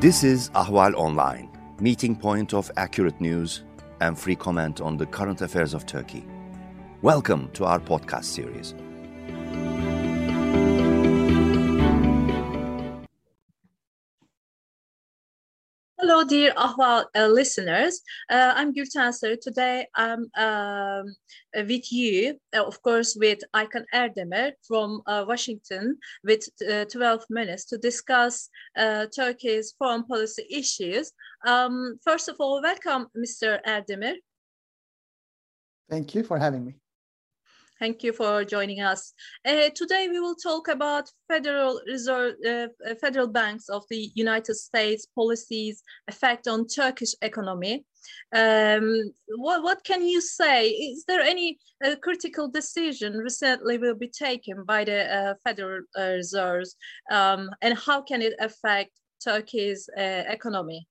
This is Ahval Online, meeting point of accurate news and free comment on the current affairs of Turkey. Welcome to our podcast series. Hello, dear Ahval uh, listeners. Uh, I'm Gülten Sarı. Today I'm um, with you, uh, of course, with Aykan Erdemir from uh, Washington with uh, 12 minutes to discuss Turkey's foreign policy issues. Um, first of all, welcome, Mr. Erdemir. Thank you for having me. Thank you for joining us. Uh, today we will talk about Federal Reserve, uh, Federal Banks of the United States policies effect on Turkish economy. Um, what, what can you say? Is there any uh, critical decision recently will be taken by the uh, Federal Reserves, um, and how can it affect Turkey's uh, economy?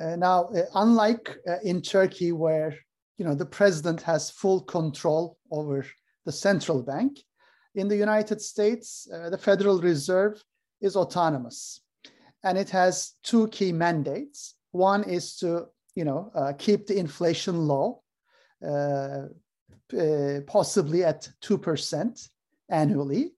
Uh, now, unlike in Turkey, where you know, the president has full control over the central bank. In the United States, uh, the Federal Reserve is autonomous and it has two key mandates. One is to, you know, uh, keep the inflation low, uh, uh possibly at 2% annually.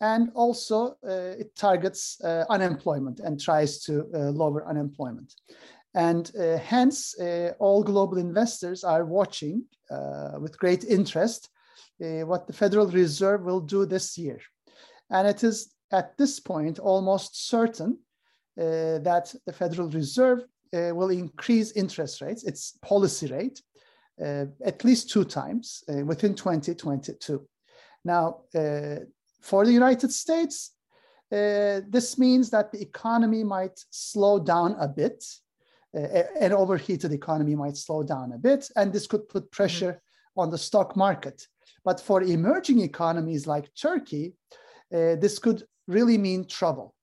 And also uh, it targets uh, unemployment and tries to lower unemployment. And uh, hence, uh, all global investors are watching uh, with great interest uh, what the Federal Reserve will do this year. And it is at this point almost certain uh, that the Federal Reserve uh, will increase interest rates, its policy rate, at least two times within 2022. Now, for the United States, this means that the economy might slow down a bit an overheated economy might slow down a bit, and this could put pressure mm-hmm. on the stock market. But for emerging economies like Turkey, uh, this could really mean trouble,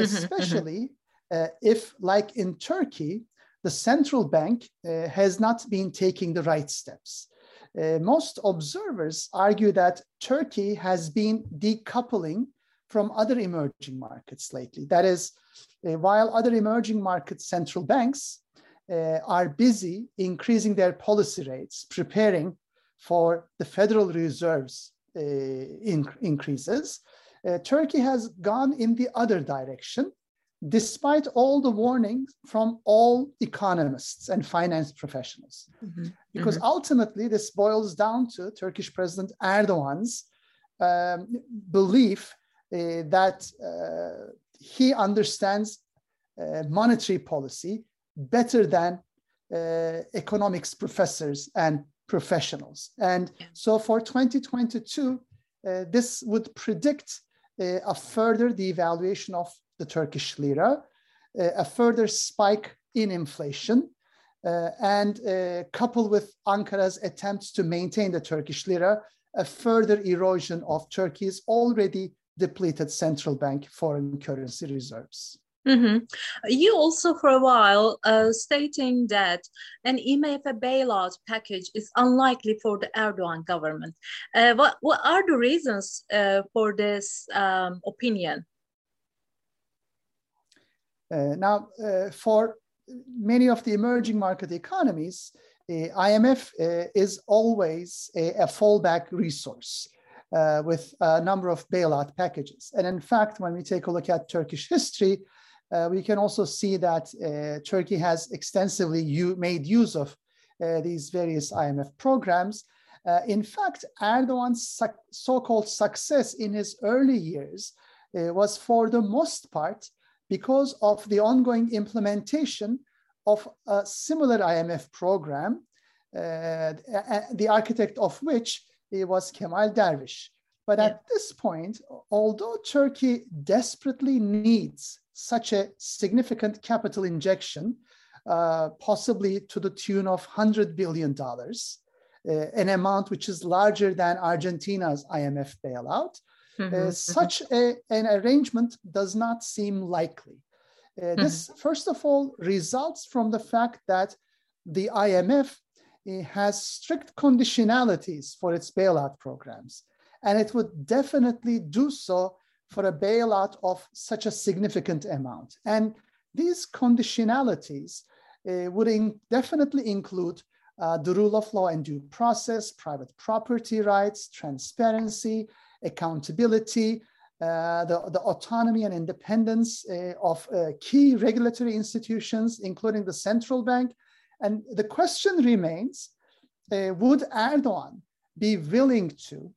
mm-hmm, mm-hmm. especially uh, if, like in Turkey, the central bank uh, has not been taking the right steps. Uh, most observers argue that Turkey has been decoupling from other emerging markets lately. That is, uh, while other emerging market central banks uh, are busy increasing their policy rates, preparing for the Federal Reserve's uh, in increases, uh, Turkey has gone in the other direction, despite all the warnings from all economists and finance professionals. Mm-hmm. Because mm-hmm. ultimately, this boils down to Turkish President Erdogan's um, belief that uh, he understands uh, monetary policy better than economics professors and professionals. And so for 2022, this would predict a further devaluation of the Turkish lira, a further spike in inflation, uh, and uh, coupled with Ankara's attempts to maintain the Turkish lira, a further erosion of Turkey's already depleted central bank foreign currency reserves. Mm-hmm. You also, for a while, uh, stating that an IMF bailout package is unlikely for the Erdogan government. Uh, what, what are the reasons uh, for this um, opinion? Uh, now, uh, for many of the emerging market economies, IMF uh, is always a, a fallback resource uh, with a number of bailout packages. And in fact, when we take a look at Turkish history, uh, we can also see that uh, Turkey has extensively made use of uh, these various IMF programs. Uh, in fact, Erdogan's so-called success in his early years uh, was for the most part because of the ongoing implementation of a similar IMF program, the architect of which it was Kemal Dervish. But yeah. at this point, although Turkey desperately needs such a significant capital injection, uh, possibly to the tune of $100 billion, uh, an amount which is larger than Argentina's IMF bailout, uh, mm-hmm. uh, such a, an arrangement does not seem likely. Uh, mm-hmm. This, first of all, results from the fact that the IMF has strict conditionalities for its bailout programs. And it would definitely do so for a bailout of such a significant amount. And these conditionalities uh, would in definitely include uh, the rule of law and due process, private property rights, transparency, accountability, uh, the, the autonomy and independence uh, of uh, key regulatory institutions, including the central bank. And the question remains, uh, would Erdogan be willing to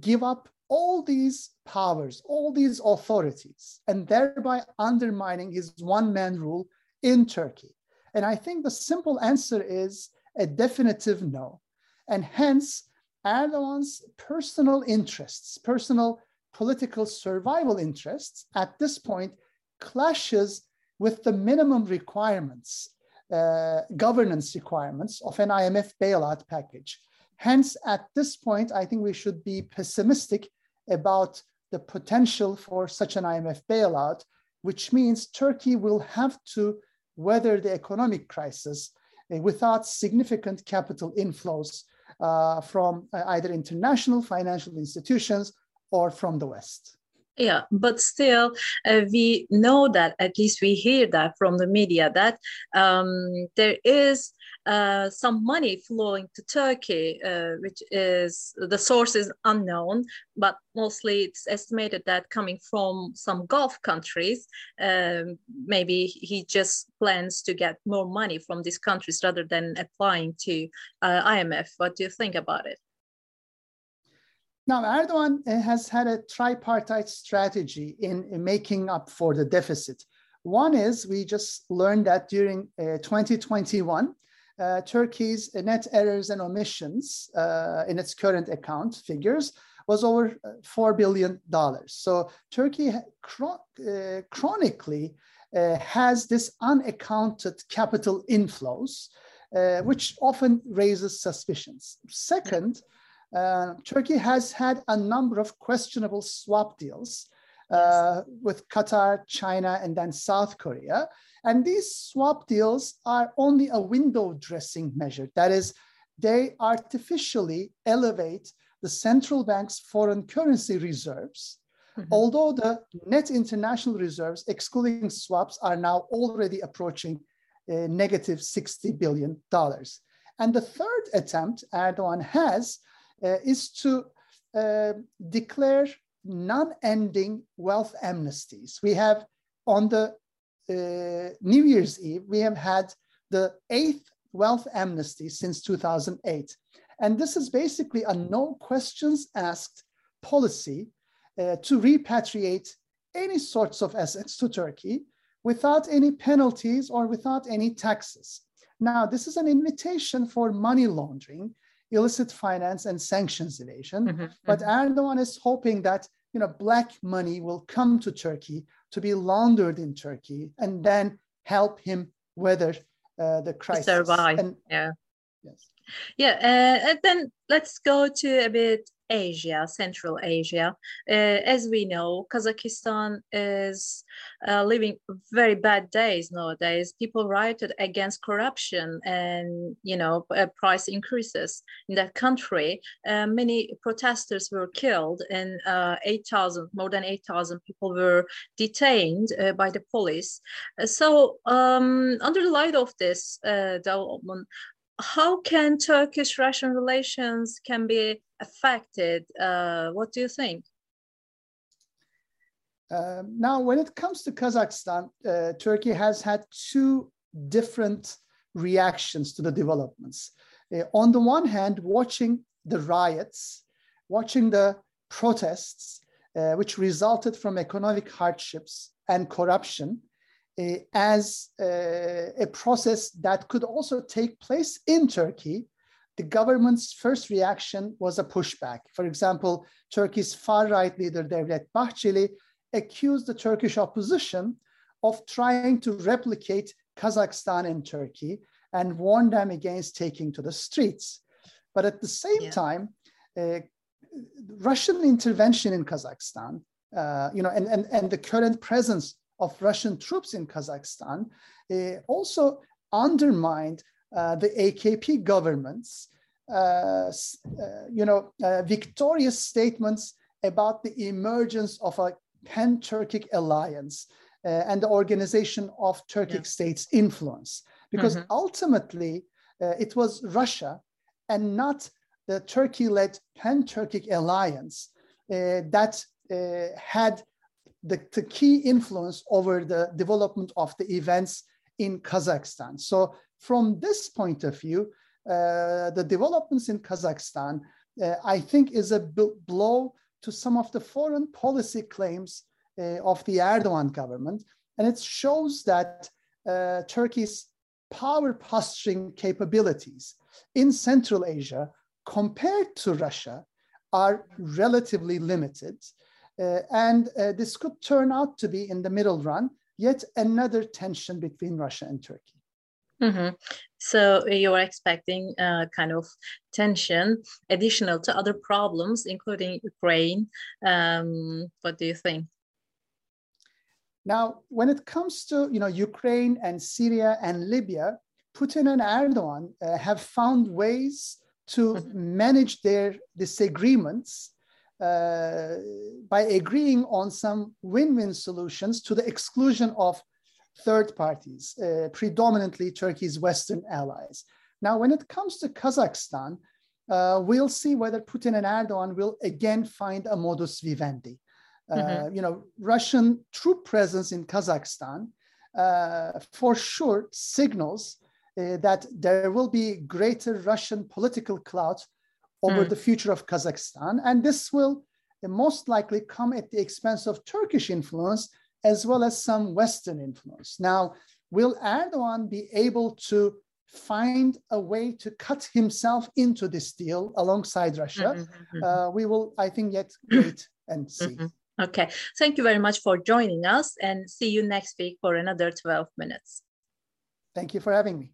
give up all these powers, all these authorities, and thereby undermining his one man rule in Turkey? And I think the simple answer is a definitive no. And hence, Erdogan's personal interests, personal political survival interests at this point clashes with the minimum requirements, uh, governance requirements of an IMF bailout package. Hence, at this point, I think we should be pessimistic about the potential for such an IMF bailout, which means Turkey will have to weather the economic crisis uh, without significant capital inflows uh, from uh, either international financial institutions or from the West. Yeah, but still, uh, we know that, at least we hear that from the media, that um, there is uh, some money flowing to Turkey, uh, which is the source is unknown, but mostly it's estimated that coming from some Gulf countries. Um, maybe he just plans to get more money from these countries rather than applying to uh, IMF. What do you think about it? Now, Erdogan uh, has had a tripartite strategy in, in, making up for the deficit. One is we just learned that during uh, 2021, uh, Turkey's net errors and omissions uh, in its current account figures was over uh, $4 billion. So Turkey chron uh, chronically has this unaccounted capital inflows, which often raises suspicions. Second, uh, Turkey has had a number of questionable swap deals uh, with Qatar, China, and then South Korea. And these swap deals are only a window dressing measure. That is, they artificially elevate the central bank's foreign currency reserves, mm-hmm. although the net international reserves, excluding swaps, are now already approaching uh, negative $60 billion. And the third attempt Erdogan has uh, is to uh, declare non-ending wealth amnesties. We have on the uh, New Year's Eve, we have had the eighth wealth amnesty since 2008. And this is basically a no questions asked policy uh, to repatriate any sorts of assets to Turkey without any penalties or without any taxes. Now, this is an invitation for money laundering illicit finance and sanctions evasion. Mm-hmm, but mm-hmm. Erdogan is hoping that you know black money will come to Turkey to be laundered in Turkey and then help him weather uh, the crisis. Survive. And, yeah. Yes. Yeah, uh, and then let's go to a bit Asia, Central Asia. Uh, as we know, Kazakhstan is uh, living very bad days nowadays. People rioted against corruption and, you know, uh, price increases in that country. Uh, many protesters were killed and uh, 8,000, more than 8,000 people were detained uh, by the police. so um, under the light of this development, how can Turkish-Russian relations can be affected? Uh, what do you think? Uh, now, when it comes to Kazakhstan, uh, Turkey has had two different reactions to the developments. Uh, on the one hand, watching the riots, watching the protests, uh, which resulted from economic hardships and corruption, as uh, a process that could also take place in Turkey, the government's first reaction was a pushback. For example, Turkey's far right leader, Devlet Bahçeli, accused the Turkish opposition of trying to replicate Kazakhstan in Turkey and warned them against taking to the streets. But at the same yeah. time, uh, Russian intervention in Kazakhstan, uh, you know, and, and, and the current presence of Russian troops in Kazakhstan uh, also undermined uh, the AKP government's, uh, uh you know, victorious statements about the emergence of a pan Turkic alliance and the organization of Turkic yeah. states' influence. Because mm-hmm. ultimately, it was Russia and not the Turkey led pan Turkic alliance uh, that uh, had the, the, key influence over the development of the events in Kazakhstan. So, from this point of view, uh, the developments in Kazakhstan, uh, I think, is a blow to some of the foreign policy claims uh, of the Erdogan government. And it shows that uh, Turkey's power posturing capabilities in Central Asia compared to Russia are relatively limited. Uh, and uh, this could turn out to be, in the middle run, yet another tension between Russia and Turkey. Mm-hmm. So you're expecting a kind of tension additional to other problems, including Ukraine. Um, what do you think? Now, when it comes to you know Ukraine and Syria and Libya, Putin and Erdogan uh, have found ways to mm-hmm. manage their disagreements uh, by agreeing on some win-win solutions to the exclusion of third parties, uh, predominantly Turkey's Western allies. Now, when it comes to Kazakhstan, uh, we'll see whether Putin and Erdogan will again find a modus vivendi. Uh, mm-hmm. You know, Russian troop presence in Kazakhstan uh, for sure signals uh, that there will be greater Russian political clout over mm. the future of Kazakhstan, and this will most likely come at the expense of Turkish influence as well as some Western influence. Now, will Erdogan be able to find a way to cut himself into this deal alongside Russia? Mm-hmm, mm-hmm. Uh, we will, I think, yet wait and see. Mm-hmm. Okay. Thank you very much for joining us and see you next week for another 12 minutes. Thank you for having me.